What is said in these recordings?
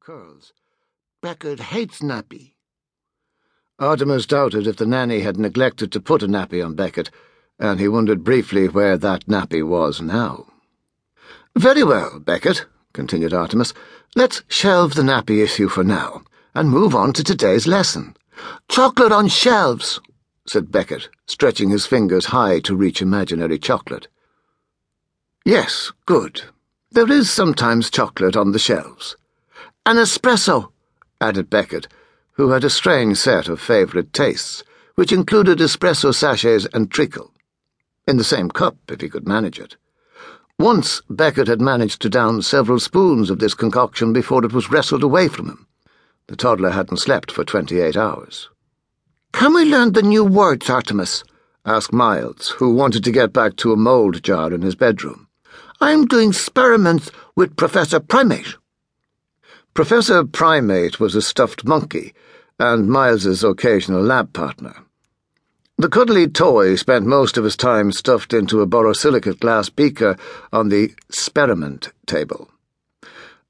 curls. Beckett hates nappy. Artemis doubted if the nanny had neglected to put a nappy on Beckett, and he wondered briefly where that nappy was now. Very well, Beckett, continued Artemis. Let's shelve the nappy issue for now, and move on to today's lesson. Chocolate on shelves, said Beckett, stretching his fingers high to reach imaginary chocolate. Yes, good. There is sometimes chocolate on the shelves. An espresso, added Beckett, who had a strange set of favourite tastes, which included espresso sachets and treacle. In the same cup, if he could manage it. Once Beckett had managed to down several spoons of this concoction before it was wrestled away from him. The toddler hadn't slept for twenty-eight hours. Can we learn the new words, Artemis? asked Miles, who wanted to get back to a mould jar in his bedroom. I'm doing experiments with Professor Primate. Professor Primate was a stuffed monkey, and Miles's occasional lab partner. The cuddly toy spent most of his time stuffed into a borosilicate glass beaker on the experiment table.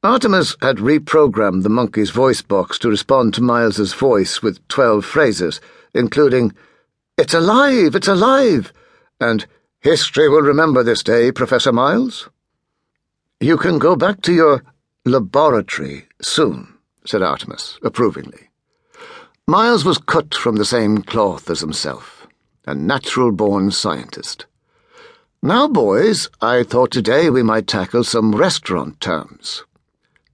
Artemis had reprogrammed the monkey's voice box to respond to Miles's voice with twelve phrases, including, It's alive! It's alive! and History will remember this day, Professor Miles. You can go back to your laboratory soon, said Artemis, approvingly. Miles was cut from the same cloth as himself, a natural born scientist. Now, boys, I thought today we might tackle some restaurant terms.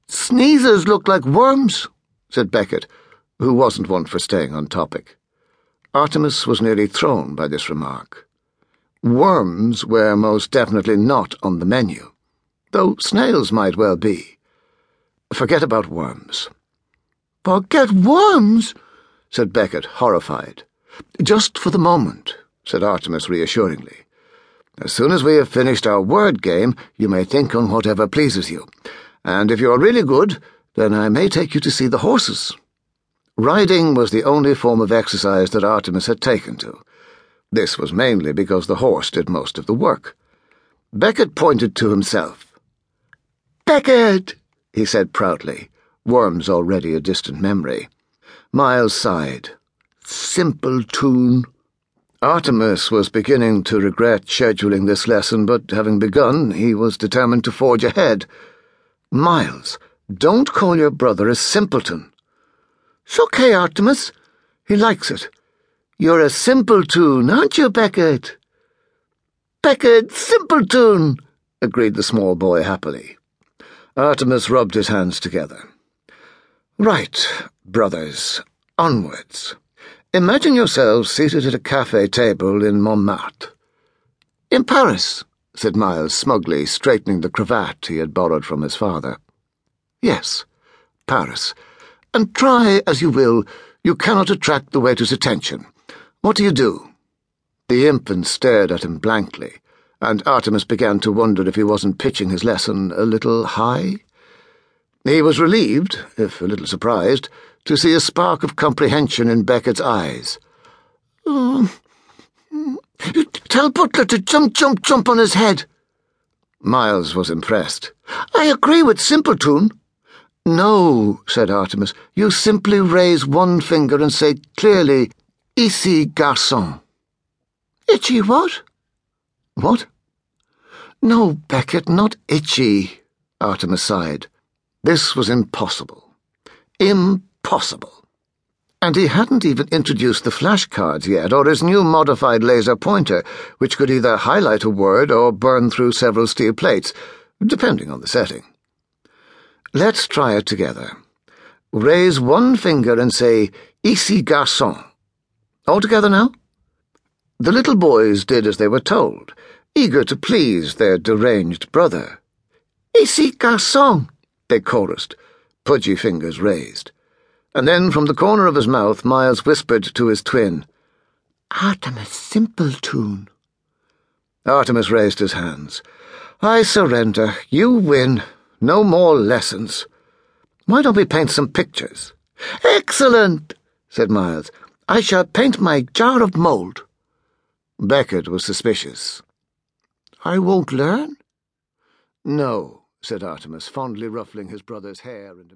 Sneezers look like worms, said Beckett, who wasn't one for staying on topic. Artemis was nearly thrown by this remark. Worms were most definitely not on the menu, though snails might well be. Forget about worms. Forget worms? said Beckett, horrified. Just for the moment, said Artemis reassuringly. As soon as we have finished our word game, you may think on whatever pleases you. And if you're really good, then I may take you to see the horses. Riding was the only form of exercise that Artemis had taken to this was mainly because the horse did most of the work. Beckett pointed to himself. Beckett, he said proudly, Worms already a distant memory. Miles sighed. Simple tune. Artemis was beginning to regret scheduling this lesson, but having begun, he was determined to forge ahead. Miles, don't call your brother a simpleton. It's okay, Artemis. He likes it. You're a simpleton, aren't you, Beckett? Beckett, simpleton, agreed the small boy happily. Artemis rubbed his hands together. Right, brothers, onwards. Imagine yourselves seated at a cafe table in Montmartre. In Paris, said Miles smugly, straightening the cravat he had borrowed from his father. Yes, Paris. And try as you will, you cannot attract the waiter's attention. What do you do? The infant stared at him blankly, and Artemis began to wonder if he wasn't pitching his lesson a little high. He was relieved, if a little surprised, to see a spark of comprehension in Beckett's eyes. Oh, hmm. tell Butler to jump, jump, jump on his head. Miles was impressed. I agree with Simpleton. No, said Artemis. You simply raise one finger and say clearly, Ici, garçon. Itchy what? What? No, Beckett, not itchy, Artemis sighed. This was impossible. Impossible. And he hadn't even introduced the flashcards yet, or his new modified laser pointer, which could either highlight a word or burn through several steel plates, depending on the setting. Let's try it together. Raise one finger and say, Ici, garçon. All together now? The little boys did as they were told, eager to please their deranged brother. Ici, garçon, they chorused, pudgy fingers raised. And then from the corner of his mouth, Miles whispered to his twin, Artemis Simpleton. Artemis raised his hands. I surrender. You win. No more lessons. Why don't we paint some pictures? Excellent, said Miles. I shall paint my jar of mould. Beckett was suspicious. I won't learn? No, said Artemis, fondly ruffling his brother's hair and